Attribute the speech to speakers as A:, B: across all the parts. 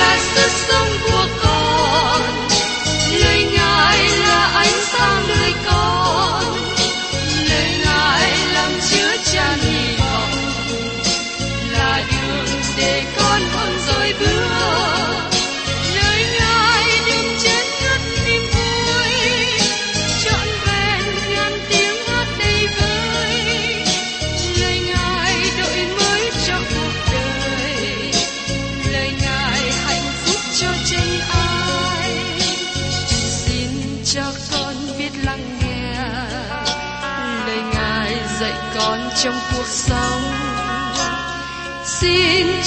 A: ngài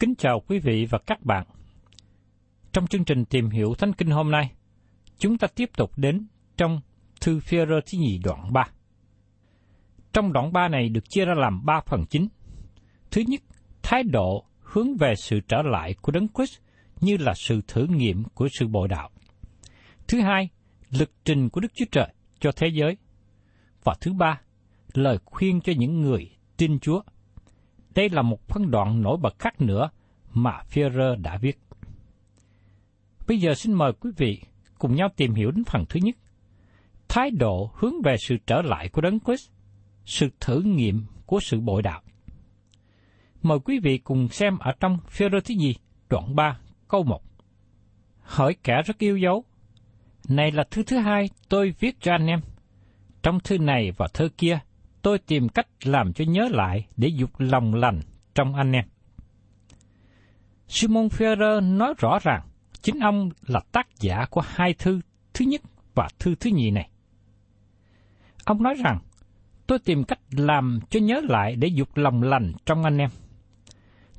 B: Kính chào quý vị và các bạn. Trong chương trình tìm hiểu Thánh Kinh hôm nay, chúng ta tiếp tục đến trong thư phi rơ thứ nhì đoạn 3. Trong đoạn 3 này được chia ra làm 3 phần chính. Thứ nhất, thái độ hướng về sự trở lại của Đấng Christ như là sự thử nghiệm của sự bội đạo. Thứ hai, lực trình của Đức Chúa Trời cho thế giới. Và thứ ba, lời khuyên cho những người tin Chúa. Đây là một phân đoạn nổi bật khác nữa mà Führer đã viết. Bây giờ xin mời quý vị cùng nhau tìm hiểu đến phần thứ nhất. Thái độ hướng về sự trở lại của Đấng Christ, sự thử nghiệm của sự bội đạo. Mời quý vị cùng xem ở trong Führer thứ gì, đoạn 3, câu 1. Hỏi kẻ rất yêu dấu. Này là thư thứ hai tôi viết cho anh em. Trong thư này và thơ kia, tôi tìm cách làm cho nhớ lại để dục lòng lành trong anh em. Simon Ferrer nói rõ ràng chính ông là tác giả của hai thư thứ nhất và thư thứ nhì này. Ông nói rằng, tôi tìm cách làm cho nhớ lại để dục lòng lành trong anh em.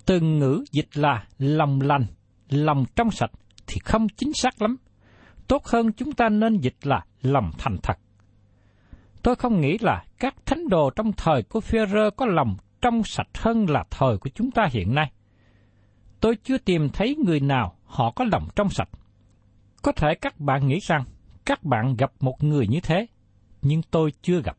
B: Từ ngữ dịch là lòng lành, lòng trong sạch thì không chính xác lắm. Tốt hơn chúng ta nên dịch là lòng thành thật. Tôi không nghĩ là các thánh đồ trong thời của Führer có lòng trong sạch hơn là thời của chúng ta hiện nay. Tôi chưa tìm thấy người nào họ có lòng trong sạch. Có thể các bạn nghĩ rằng các bạn gặp một người như thế, nhưng tôi chưa gặp.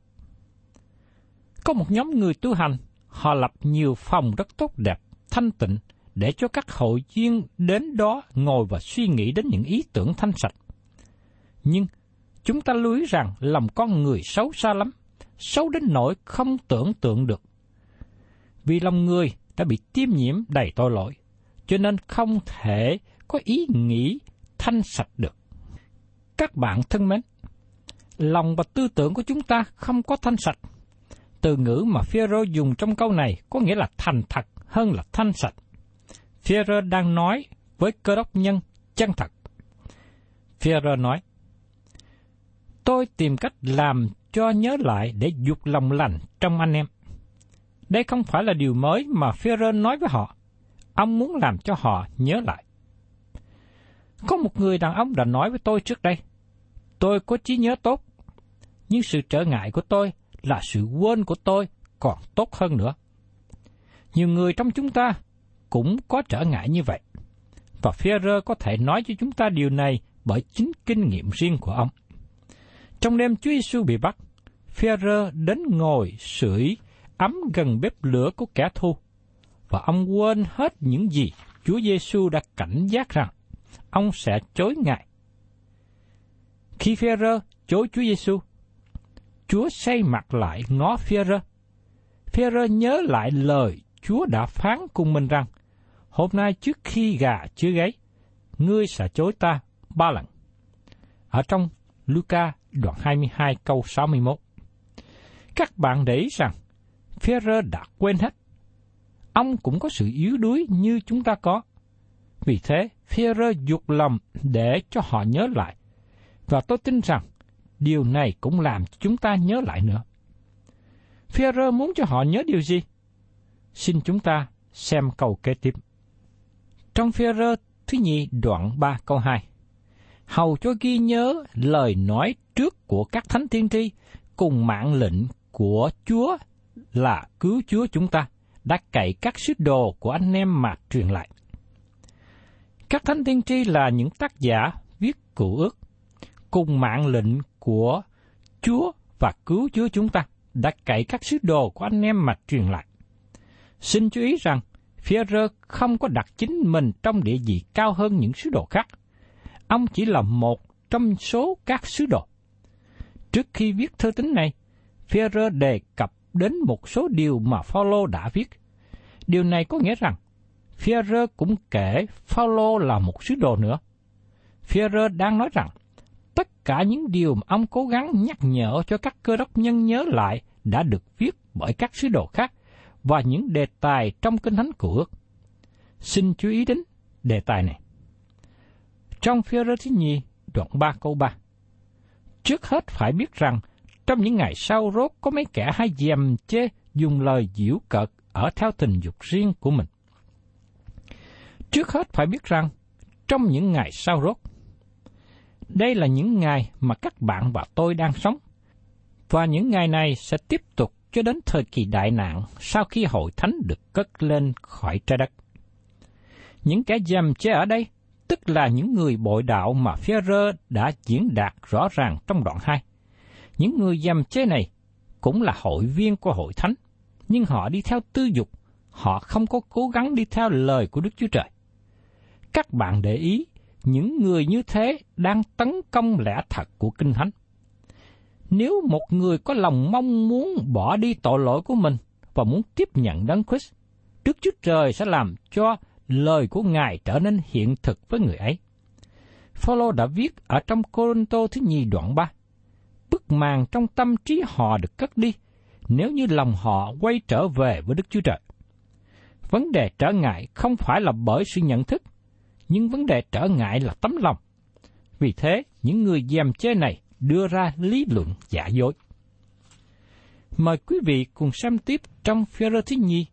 B: Có một nhóm người tu hành, họ lập nhiều phòng rất tốt đẹp, thanh tịnh, để cho các hội viên đến đó ngồi và suy nghĩ đến những ý tưởng thanh sạch. Nhưng chúng ta lưu ý rằng lòng con người xấu xa lắm, xấu đến nỗi không tưởng tượng được. Vì lòng người đã bị tiêm nhiễm đầy tội lỗi, cho nên không thể có ý nghĩ thanh sạch được. Các bạn thân mến, lòng và tư tưởng của chúng ta không có thanh sạch. Từ ngữ mà Phêrô dùng trong câu này có nghĩa là thành thật hơn là thanh sạch. Phêrô đang nói với cơ đốc nhân chân thật. Phêrô nói: Tôi tìm cách làm cho nhớ lại để dục lòng lành trong anh em. Đây không phải là điều mới mà Führer nói với họ. Ông muốn làm cho họ nhớ lại. Có một người đàn ông đã nói với tôi trước đây, tôi có trí nhớ tốt, nhưng sự trở ngại của tôi là sự quên của tôi còn tốt hơn nữa. Nhiều người trong chúng ta cũng có trở ngại như vậy. Và Führer có thể nói cho chúng ta điều này bởi chính kinh nghiệm riêng của ông. Trong đêm Chúa Giêsu bị bắt, Phêrô đến ngồi sưởi ấm gần bếp lửa của kẻ thù, và ông quên hết những gì Chúa Giêsu đã cảnh giác rằng ông sẽ chối ngài. Khi Phêrô chối Chúa Giêsu, Chúa xây mặt lại ngó Phêrô. Phêrô nhớ lại lời Chúa đã phán cùng mình rằng, hôm nay trước khi gà chưa gáy, ngươi sẽ chối ta ba lần. Ở trong Luca đoạn 22 câu 61. Các bạn để ý rằng, Führer đã quên hết. Ông cũng có sự yếu đuối như chúng ta có. Vì thế, Führer dục lòng để cho họ nhớ lại. Và tôi tin rằng, điều này cũng làm cho chúng ta nhớ lại nữa. Führer muốn cho họ nhớ điều gì? Xin chúng ta xem câu kế tiếp. Trong Führer thứ nhì đoạn 3 câu 2. Hầu cho ghi nhớ lời nói trước của các thánh tiên tri cùng mạng lệnh của Chúa là cứu Chúa chúng ta đã cậy các sứ đồ của anh em mà truyền lại. Các thánh tiên tri là những tác giả viết cụ ước cùng mạng lệnh của Chúa và cứu Chúa chúng ta đã cậy các sứ đồ của anh em mà truyền lại. Xin chú ý rằng, Führer không có đặt chính mình trong địa vị cao hơn những sứ đồ khác. Ông chỉ là một trong số các sứ đồ. Trước khi viết thơ tín này, Phêrô đề cập đến một số điều mà Phaolô đã viết. Điều này có nghĩa rằng, Phêrô cũng kể Phaolô là một sứ đồ nữa. Phêrô đang nói rằng, tất cả những điều mà ông cố gắng nhắc nhở cho các cơ đốc nhân nhớ lại đã được viết bởi các sứ đồ khác và những đề tài trong Kinh Thánh của ước. Xin chú ý đến đề tài này. Trong phía rơ thứ nhì, đoạn 3 câu 3. Trước hết phải biết rằng, trong những ngày sau rốt có mấy kẻ hay dèm chê dùng lời diễu cợt ở theo tình dục riêng của mình. Trước hết phải biết rằng, trong những ngày sau rốt, đây là những ngày mà các bạn và tôi đang sống. Và những ngày này sẽ tiếp tục cho đến thời kỳ đại nạn sau khi hội thánh được cất lên khỏi trái đất. Những kẻ dèm chế ở đây, tức là những người bội đạo mà Führer đã diễn đạt rõ ràng trong đoạn 2. Những người dầm chế này cũng là hội viên của hội thánh, nhưng họ đi theo tư dục, họ không có cố gắng đi theo lời của Đức Chúa Trời. Các bạn để ý những người như thế đang tấn công lẽ thật của Kinh Thánh. Nếu một người có lòng mong muốn bỏ đi tội lỗi của mình và muốn tiếp nhận Đấng Christ, Đức Chúa Trời sẽ làm cho lời của Ngài trở nên hiện thực với người ấy. Phaolô đã viết ở trong Corinto thứ nhì đoạn 3. Bức màn trong tâm trí họ được cất đi, nếu như lòng họ quay trở về với Đức Chúa Trời. Vấn đề trở ngại không phải là bởi sự nhận thức, nhưng vấn đề trở ngại là tấm lòng. Vì thế, những người dèm chê này đưa ra lý luận giả dối. Mời quý vị cùng xem tiếp trong phía thứ nhi,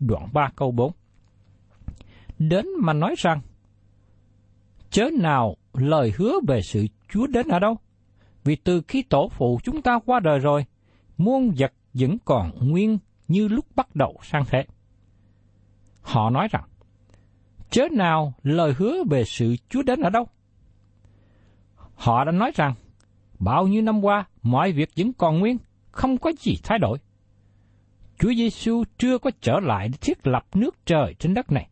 B: đoạn 3 câu 4. Đến mà nói rằng, chớ nào lời hứa về sự Chúa đến ở đâu? Vì từ khi tổ phụ chúng ta qua đời rồi, muôn vật vẫn còn nguyên như lúc bắt đầu sang thế. Họ nói rằng, chớ nào lời hứa về sự Chúa đến ở đâu? Họ đã nói rằng, bao nhiêu năm qua, mọi việc vẫn còn nguyên, không có gì thay đổi. Chúa Giêsu chưa có trở lại để thiết lập nước trời trên đất này.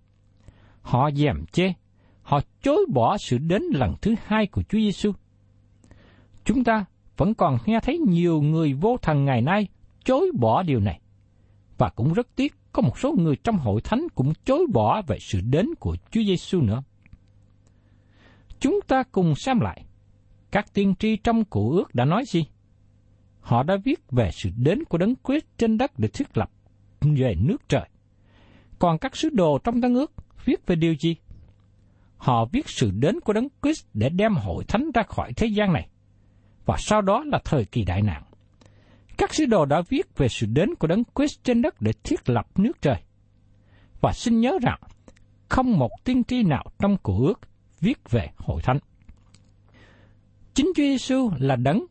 B: Họ dèm chê, họ chối bỏ sự đến lần thứ hai của Chúa Giêsu. Chúng ta vẫn còn nghe thấy nhiều người vô thần ngày nay chối bỏ điều này. Và cũng rất tiếc có một số người trong hội thánh cũng chối bỏ về sự đến của Chúa Giêsu nữa. Chúng ta cùng xem lại, các tiên tri trong cụ ước đã nói gì? Họ đã viết về sự đến của đấng Christ trên đất để thiết lập về nước trời. Còn các sứ đồ trong tân ước viết về điều gì? Họ viết sự đến của đấng Christ để đem hội thánh ra khỏi thế gian này. Và sau đó là thời kỳ đại nạn. Các sứ đồ đã viết về sự đến của đấng Christ trên đất để thiết lập nước trời. Và xin nhớ rằng, không một tiên tri nào trong cổ ước viết về hội thánh. Chính Chúa Giêsu là đấng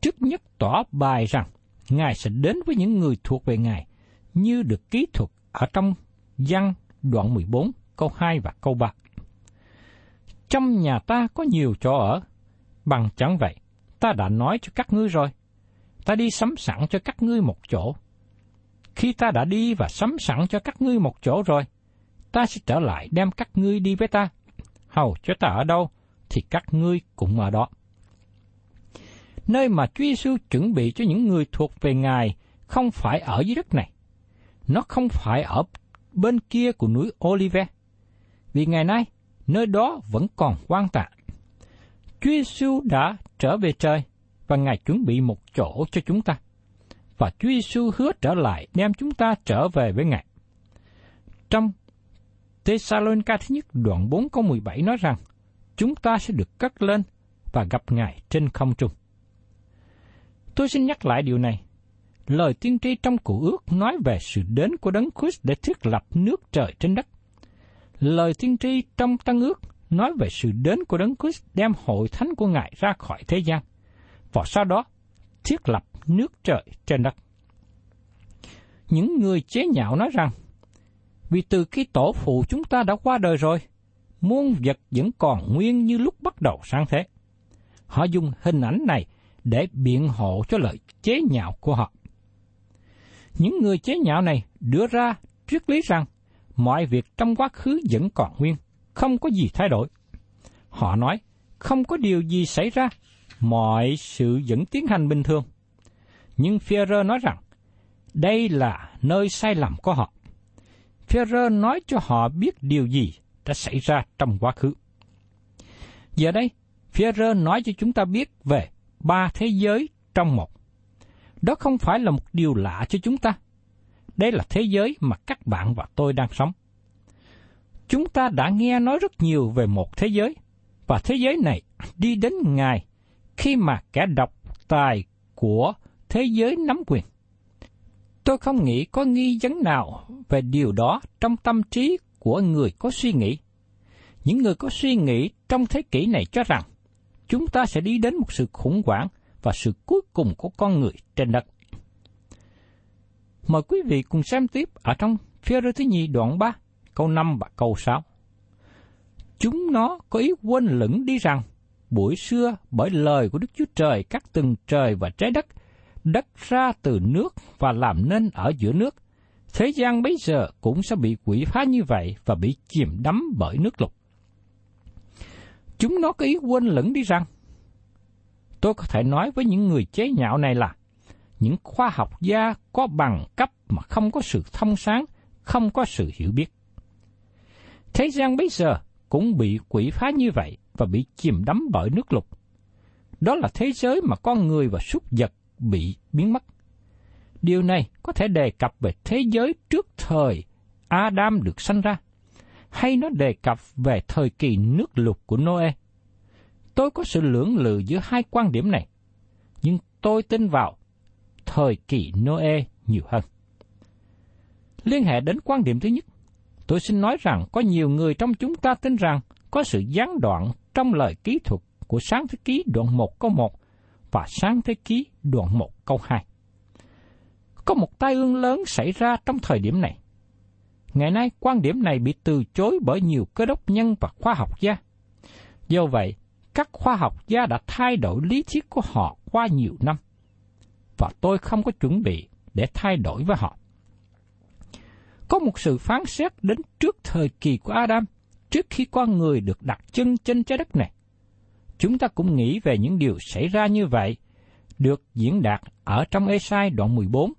B: trước nhất tỏ bài rằng Ngài sẽ đến với những người thuộc về Ngài như được ký thuật ở trong văn đoạn 14 câu 2 và câu 3. trong nhà ta có nhiều chỗ ở. Bằng chẳng vậy, ta đã nói cho các ngươi rồi. Ta đi sắm sẵn cho các ngươi một chỗ. Khi ta đã đi và sắm sẵn cho các ngươi một chỗ rồi, ta sẽ trở lại đem các ngươi đi với ta. Hầu cho ta ở đâu, thì các ngươi cũng ở đó. Nơi mà Chúa Giêsu chuẩn bị cho những người thuộc về Ngài không phải ở dưới đất này. Nó không phải ở bên kia của núi Olive. Vì ngày nay, nơi đó vẫn còn quan tạ. Chúa Giêsu đã trở về trời và Ngài chuẩn bị một chỗ cho chúng ta. Và Chúa Giêsu hứa trở lại đem chúng ta trở về với Ngài. Trong Thessalonica thứ nhất đoạn 4 câu 17 nói rằng, chúng ta sẽ được cất lên và gặp Ngài trên không trung. Tôi xin nhắc lại điều này. Lời tiên tri trong cụ ước nói về sự đến của Đấng Christ để thiết lập nước trời trên đất. Lời tiên tri trong Tăng ước nói về sự đến của Đấng Christ đem hội thánh của Ngài ra khỏi thế gian, và sau đó thiết lập nước trời trên đất. Những người chế nhạo nói rằng, vì từ khi tổ phụ chúng ta đã qua đời rồi, muôn vật vẫn còn nguyên như lúc bắt đầu sáng thế. Họ dùng hình ảnh này để biện hộ cho lời chế nhạo của họ. Những người chế nhạo này đưa ra triết lý rằng mọi việc trong quá khứ vẫn còn nguyên, không có gì thay đổi. Họ nói không có điều gì xảy ra, mọi sự vẫn tiến hành bình thường. Nhưng Führer nói rằng đây là nơi sai lầm của họ. Führer nói cho họ biết điều gì đã xảy ra trong quá khứ. Giờ đây, Führer nói cho chúng ta biết về ba thế giới trong một. Đó không phải là một điều lạ cho chúng ta. Đây là thế giới mà các bạn và tôi đang sống. Chúng ta đã nghe nói rất nhiều về một thế giới, và thế giới này đi đến ngày khi mà kẻ độc tài của thế giới nắm quyền. Tôi không nghĩ có nghi vấn nào về điều đó trong tâm trí của người có suy nghĩ. Những người có suy nghĩ trong thế kỷ này cho rằng chúng ta sẽ đi đến một sự khủng hoảng và sự cuối cùng của con người trên đất. Mời quý vị cùng xem tiếp ở trong phía rơ thứ nhì đoạn 3, câu 5 và câu 6. Chúng nó có ý quên lửng đi rằng, buổi xưa bởi lời của Đức Chúa Trời các từng trời và trái đất, đất ra từ nước và làm nên ở giữa nước, thế gian bây giờ cũng sẽ bị quỷ phá như vậy và bị chìm đắm bởi nước lục. Chúng nó có ý quên lẫn đi rằng, tôi có thể nói với những người chế nhạo này là, những khoa học gia có bằng cấp mà không có sự thông sáng, không có sự hiểu biết. Thế gian bây giờ cũng bị quỷ phá như vậy và bị chìm đắm bởi nước lục. Đó là thế giới mà con người và súc vật bị biến mất. Điều này có thể đề cập về thế giới trước thời Adam được sanh ra hay nó đề cập về thời kỳ nước lụt của Noe. Tôi có sự lưỡng lự giữa hai quan điểm này, nhưng tôi tin vào thời kỳ Noe nhiều hơn. Liên hệ đến quan điểm thứ nhất, tôi xin nói rằng có nhiều người trong chúng ta tin rằng có sự gián đoạn trong lời kỹ thuật của sáng thế ký đoạn 1 câu 1 và sáng thế ký đoạn 1 câu 2. Có một tai ương lớn xảy ra trong thời điểm này. Ngày nay, quan điểm này bị từ chối bởi nhiều cơ đốc nhân và khoa học gia. Do vậy, các khoa học gia đã thay đổi lý thuyết của họ qua nhiều năm. Và tôi không có chuẩn bị để thay đổi với họ. Có một sự phán xét đến trước thời kỳ của Adam, trước khi con người được đặt chân trên trái đất này. Chúng ta cũng nghĩ về những điều xảy ra như vậy, được diễn đạt ở trong Esai đoạn 14,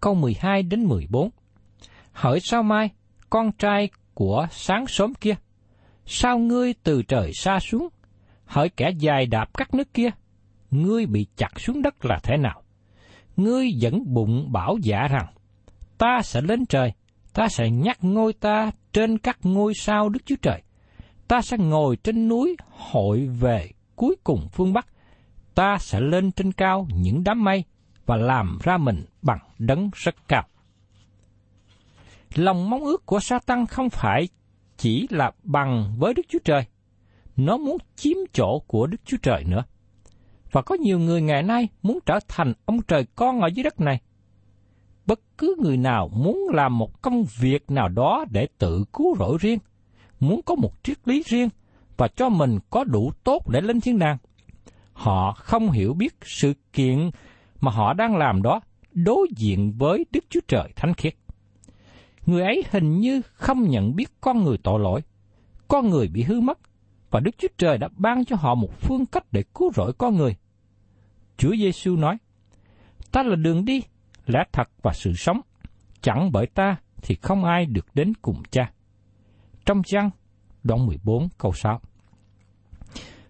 B: câu 12 đến 14 hỡi sao mai, con trai của sáng sớm kia, sao ngươi từ trời xa xuống, hỡi kẻ dài đạp các nước kia, ngươi bị chặt xuống đất là thế nào? Ngươi dẫn bụng bảo giả rằng, ta sẽ lên trời, ta sẽ nhắc ngôi ta trên các ngôi sao Đức Chúa Trời. Ta sẽ ngồi trên núi hội về cuối cùng phương Bắc. Ta sẽ lên trên cao những đám mây và làm ra mình bằng đấng rất cao. Lòng mong ước của Satan không phải chỉ là bằng với Đức Chúa Trời. Nó muốn chiếm chỗ của Đức Chúa Trời nữa. Và có nhiều người ngày nay muốn trở thành ông trời con ở dưới đất này. Bất cứ người nào muốn làm một công việc nào đó để tự cứu rỗi riêng, muốn có một triết lý riêng và cho mình có đủ tốt để lên thiên đàng. Họ không hiểu biết sự kiện mà họ đang làm đó đối diện với Đức Chúa Trời thánh khiết. Người ấy hình như không nhận biết con người tội lỗi, con người bị hư mất, và Đức Chúa Trời đã ban cho họ một phương cách để cứu rỗi con người. Chúa Giêsu nói, Ta là đường đi, lẽ thật và sự sống, chẳng bởi ta thì không ai được đến cùng cha. Trong Giăng, đoạn 14 câu 6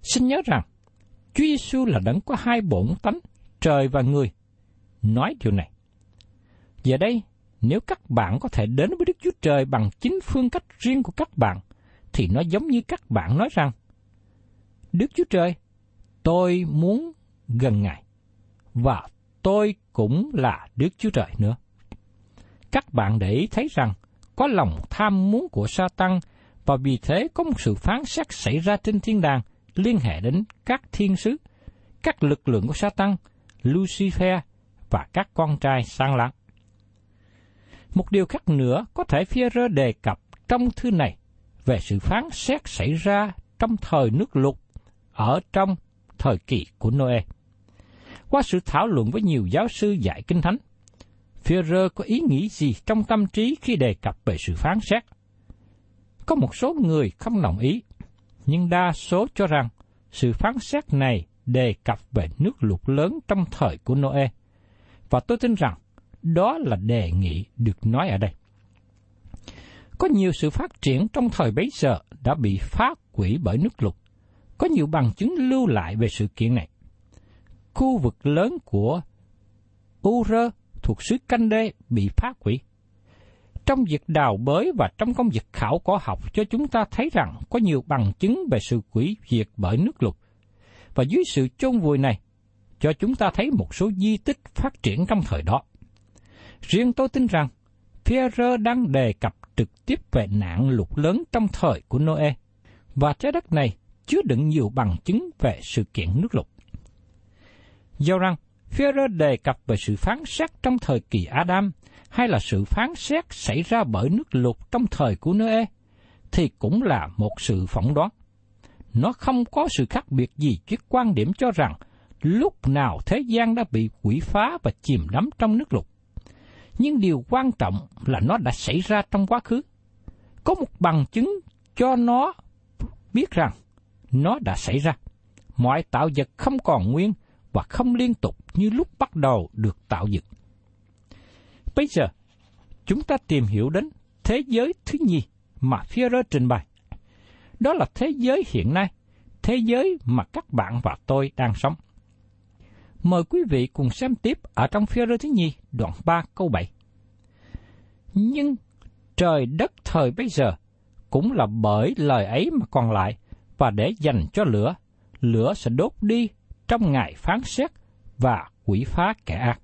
B: Xin nhớ rằng, Chúa Giêsu là đấng có hai bổn tánh, trời và người. Nói điều này. Giờ đây, nếu các bạn có thể đến với Đức Chúa Trời bằng chính phương cách riêng của các bạn, thì nó giống như các bạn nói rằng, Đức Chúa Trời, tôi muốn gần Ngài, và tôi cũng là Đức Chúa Trời nữa. Các bạn để ý thấy rằng, có lòng tham muốn của Satan và vì thế có một sự phán xét xảy ra trên thiên đàng liên hệ đến các thiên sứ, các lực lượng của Satan, Lucifer và các con trai sang láng. Một điều khác nữa có thể phi rơ đề cập trong thư này về sự phán xét xảy ra trong thời nước lụt ở trong thời kỳ của Noe. Qua sự thảo luận với nhiều giáo sư dạy kinh thánh, Führer có ý nghĩ gì trong tâm trí khi đề cập về sự phán xét? Có một số người không đồng ý, nhưng đa số cho rằng sự phán xét này đề cập về nước lụt lớn trong thời của Noe. Và tôi tin rằng đó là đề nghị được nói ở đây. Có nhiều sự phát triển trong thời bấy giờ đã bị phá hủy bởi nước lụt. Có nhiều bằng chứng lưu lại về sự kiện này. Khu vực lớn của Ur thuộc xứ Canh Đê bị phá hủy. Trong việc đào bới và trong công việc khảo cổ học cho chúng ta thấy rằng có nhiều bằng chứng về sự quỷ diệt bởi nước lụt. Và dưới sự chôn vùi này, cho chúng ta thấy một số di tích phát triển trong thời đó. Riêng tôi tin rằng, Pierre đang đề cập trực tiếp về nạn lụt lớn trong thời của Noe, và trái đất này chứa đựng nhiều bằng chứng về sự kiện nước lụt. Do rằng, Führer đề cập về sự phán xét trong thời kỳ Adam hay là sự phán xét xảy ra bởi nước lụt trong thời của Noe, thì cũng là một sự phỏng đoán. Nó không có sự khác biệt gì với quan điểm cho rằng lúc nào thế gian đã bị quỷ phá và chìm đắm trong nước lụt. Nhưng điều quan trọng là nó đã xảy ra trong quá khứ. Có một bằng chứng cho nó biết rằng nó đã xảy ra. Mọi tạo vật không còn nguyên và không liên tục như lúc bắt đầu được tạo dựng. Bây giờ, chúng ta tìm hiểu đến thế giới thứ nhì mà Führer trình bày. Đó là thế giới hiện nay, thế giới mà các bạn và tôi đang sống. Mời quý vị cùng xem tiếp ở trong Führer thứ nhì, đoạn 3 câu 7. Nhưng trời đất thời bây giờ cũng là bởi lời ấy mà còn lại, và để dành cho lửa, lửa sẽ đốt đi trong ngày phán xét và quỷ phá kẻ ác.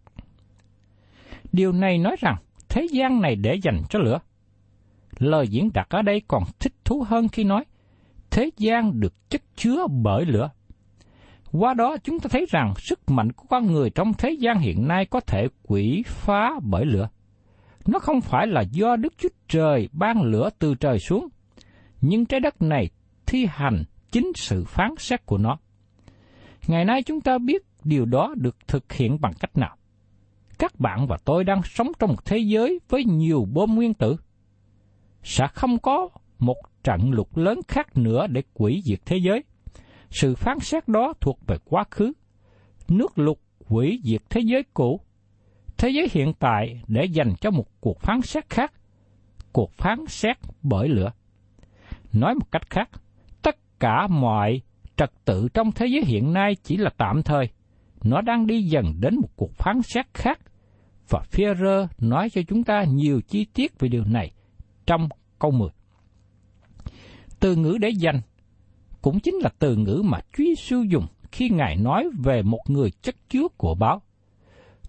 B: Điều này nói rằng thế gian này để dành cho lửa. Lời diễn đạt ở đây còn thích thú hơn khi nói thế gian được chất chứa bởi lửa. Qua đó chúng ta thấy rằng sức mạnh của con người trong thế gian hiện nay có thể quỷ phá bởi lửa. Nó không phải là do Đức Chúa Trời ban lửa từ trời xuống, nhưng trái đất này thi hành chính sự phán xét của nó. Ngày nay chúng ta biết điều đó được thực hiện bằng cách nào. Các bạn và tôi đang sống trong một thế giới với nhiều bom nguyên tử. Sẽ không có một trận lục lớn khác nữa để quỷ diệt thế giới. Sự phán xét đó thuộc về quá khứ. Nước lục hủy diệt thế giới cũ. Thế giới hiện tại để dành cho một cuộc phán xét khác. Cuộc phán xét bởi lửa. Nói một cách khác, tất cả mọi trật tự trong thế giới hiện nay chỉ là tạm thời. Nó đang đi dần đến một cuộc phán xét khác. Và Führer nói cho chúng ta nhiều chi tiết về điều này trong câu 10. Từ ngữ để dành cũng chính là từ ngữ mà Chúa Giêsu dùng khi Ngài nói về một người chất chứa của báo.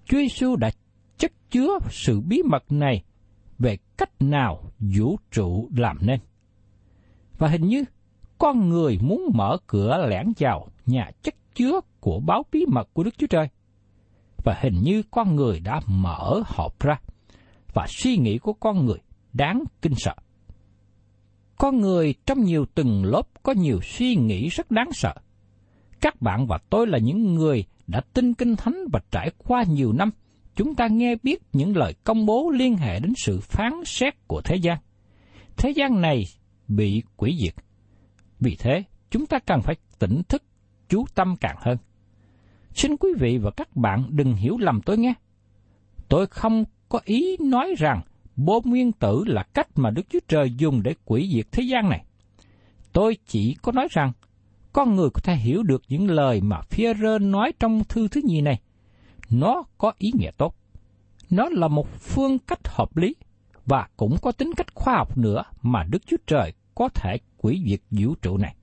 B: Chúa Giêsu đã chất chứa sự bí mật này về cách nào vũ trụ làm nên. Và hình như con người muốn mở cửa lẻn vào nhà chất chứa của báo bí mật của Đức Chúa Trời. Và hình như con người đã mở hộp ra, và suy nghĩ của con người đáng kinh sợ. Con người trong nhiều tầng lớp có nhiều suy nghĩ rất đáng sợ. Các bạn và tôi là những người đã tin kinh thánh và trải qua nhiều năm, chúng ta nghe biết những lời công bố liên hệ đến sự phán xét của thế gian. Thế gian này bị quỷ diệt. Vì thế, chúng ta cần phải tỉnh thức, chú tâm càng hơn. Xin quý vị và các bạn đừng hiểu lầm tôi nghe. Tôi không có ý nói rằng bom nguyên tử là cách mà Đức Chúa Trời dùng để quỷ diệt thế gian này. Tôi chỉ có nói rằng con người có thể hiểu được những lời mà Führer nói trong thư thứ nhì này. Nó có ý nghĩa tốt. Nó là một phương cách hợp lý và cũng có tính cách khoa học nữa mà Đức Chúa Trời có thể quỷ diệt vũ trụ này.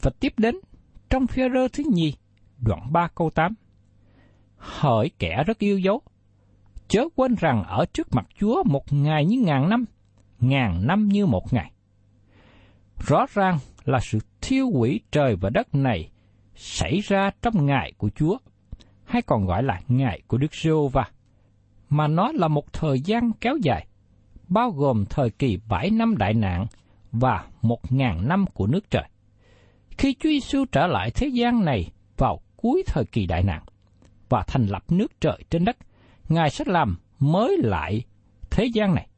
B: Và tiếp đến, trong Führer thứ nhì, đoạn 3 câu 8. Hỡi kẻ rất yêu dấu, chớ quên rằng ở trước mặt Chúa một ngày như ngàn năm, ngàn năm như một ngày. Rõ ràng là sự thiêu hủy trời và đất này xảy ra trong ngày của Chúa, hay còn gọi là ngày của Đức giê va mà nó là một thời gian kéo dài, bao gồm thời kỳ bảy năm đại nạn và một ngàn năm của nước trời. Khi Chúa Giêsu trở lại thế gian này vào cuối thời kỳ đại nạn và thành lập nước trời trên đất, Ngài sẽ làm mới lại thế gian này.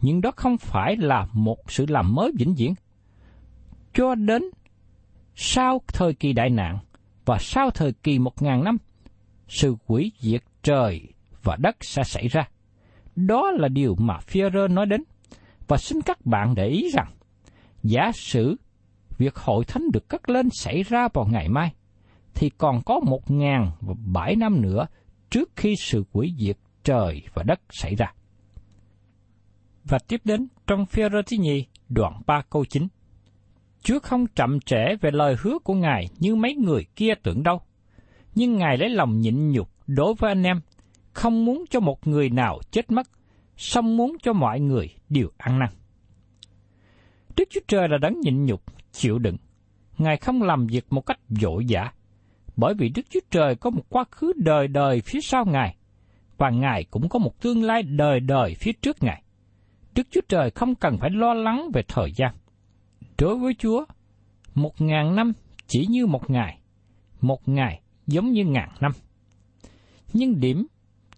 B: Nhưng đó không phải là một sự làm mới vĩnh viễn. Cho đến sau thời kỳ đại nạn và sau thời kỳ một ngàn năm, sự quỷ diệt trời và đất sẽ xảy ra. Đó là điều mà Führer nói đến. Và xin các bạn để ý rằng, giả sử việc hội thánh được cất lên xảy ra vào ngày mai, thì còn có một ngàn và bảy năm nữa trước khi sự quỷ diệt trời và đất xảy ra. Và tiếp đến trong Führer thứ nhì, đoạn 3 câu 9. Chúa không chậm trễ về lời hứa của Ngài như mấy người kia tưởng đâu. Nhưng Ngài lấy lòng nhịn nhục đối với anh em, không muốn cho một người nào chết mất, song muốn cho mọi người đều ăn năn. Đức Chúa Trời là đấng nhịn nhục, chịu đựng. Ngài không làm việc một cách dội dã, bởi vì Đức Chúa Trời có một quá khứ đời đời phía sau Ngài, và Ngài cũng có một tương lai đời đời phía trước Ngài. Đức Chúa Trời không cần phải lo lắng về thời gian. Đối với Chúa, một ngàn năm chỉ như một ngày, một ngày giống như ngàn năm. Nhưng điểm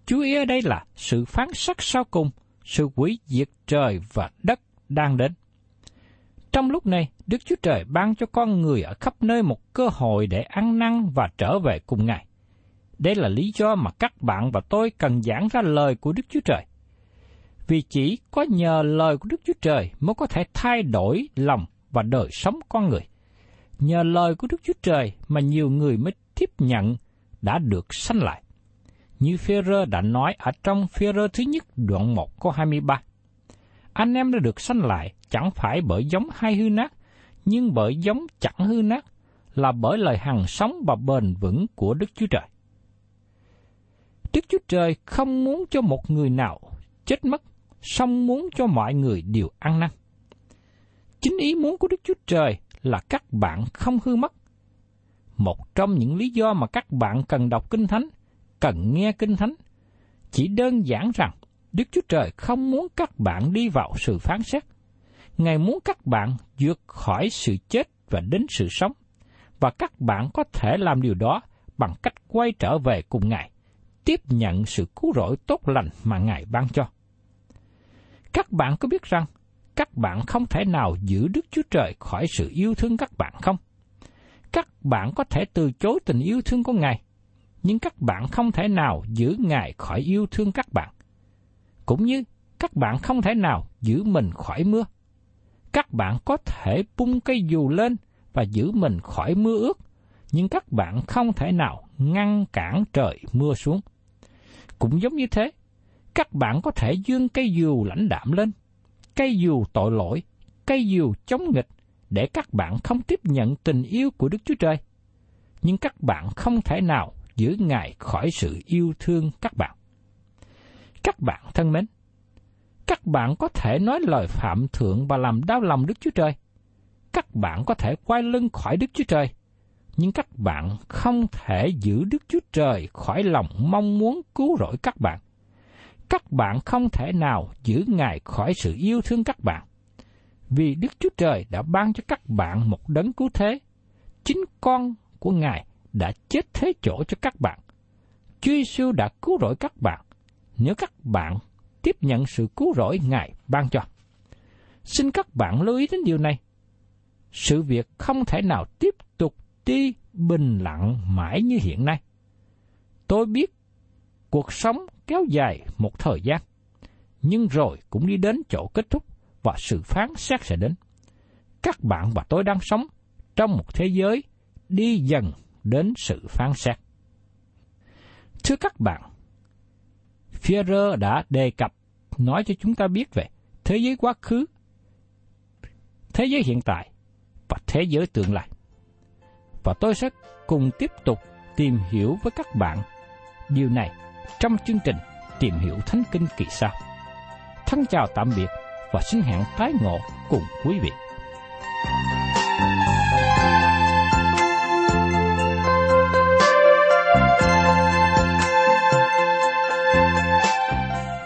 B: chú ý ở đây là sự phán xét sau cùng, sự quỷ diệt trời và đất đang đến. Trong lúc này, Đức Chúa Trời ban cho con người ở khắp nơi một cơ hội để ăn năn và trở về cùng Ngài. Đây là lý do mà các bạn và tôi cần giảng ra lời của Đức Chúa Trời. Vì chỉ có nhờ lời của Đức Chúa Trời mới có thể thay đổi lòng và đời sống con người. Nhờ lời của Đức Chúa Trời mà nhiều người mới tiếp nhận đã được sanh lại. Như Phêrô đã nói ở trong Phêrô thứ nhất đoạn 1 câu 23. Anh em đã được sanh lại chẳng phải bởi giống hay hư nát, nhưng bởi giống chẳng hư nát, là bởi lời hằng sống và bền vững của Đức Chúa Trời. Đức Chúa Trời không muốn cho một người nào chết mất, song muốn cho mọi người đều ăn năn. Chính ý muốn của Đức Chúa Trời là các bạn không hư mất. Một trong những lý do mà các bạn cần đọc Kinh Thánh, cần nghe Kinh Thánh, chỉ đơn giản rằng Đức Chúa Trời không muốn các bạn đi vào sự phán xét. Ngài muốn các bạn vượt khỏi sự chết và đến sự sống, và các bạn có thể làm điều đó bằng cách quay trở về cùng Ngài, tiếp nhận sự cứu rỗi tốt lành mà Ngài ban cho. Các bạn có biết rằng các bạn không thể nào giữ Đức Chúa Trời khỏi sự yêu thương các bạn không? Các bạn có thể từ chối tình yêu thương của Ngài, nhưng các bạn không thể nào giữ Ngài khỏi yêu thương các bạn. Cũng như các bạn không thể nào giữ mình khỏi mưa. Các bạn có thể bung cây dù lên và giữ mình khỏi mưa ướt, nhưng các bạn không thể nào ngăn cản trời mưa xuống. Cũng giống như thế, các bạn có thể dương cây dù lãnh đạm lên, cây dù tội lỗi, cây dù chống nghịch để các bạn không tiếp nhận tình yêu của Đức Chúa Trời. Nhưng các bạn không thể nào giữ Ngài khỏi sự yêu thương các bạn. Các bạn thân mến, các bạn có thể nói lời phạm thượng và làm đau lòng Đức Chúa Trời. Các bạn có thể quay lưng khỏi Đức Chúa Trời, nhưng các bạn không thể giữ Đức Chúa Trời khỏi lòng mong muốn cứu rỗi các bạn. Các bạn không thể nào giữ Ngài khỏi sự yêu thương các bạn. vì Đức Chúa Trời đã ban cho các bạn một đấng cứu thế. Chính con của Ngài đã chết thế chỗ cho các bạn. Chúa Giêsu đã cứu rỗi các bạn nếu các bạn tiếp nhận sự cứu rỗi Ngài ban cho. Xin các bạn lưu ý đến điều này. Sự việc không thể nào tiếp tục đi bình lặng mãi như hiện nay. Tôi biết cuộc sống kéo dài một thời gian, nhưng rồi cũng đi đến chỗ kết thúc và sự phán xét sẽ đến. Các bạn và tôi đang sống trong một thế giới đi dần đến sự phán xét. Thưa các bạn, Führer đã đề cập nói cho chúng ta biết về thế giới quá khứ, thế giới hiện tại và thế giới tương lai. Và tôi sẽ cùng tiếp tục tìm hiểu với các bạn điều này trong chương trình Tìm hiểu Thánh Kinh kỳ sau. Thân chào tạm biệt và xin hẹn tái ngộ cùng quý vị.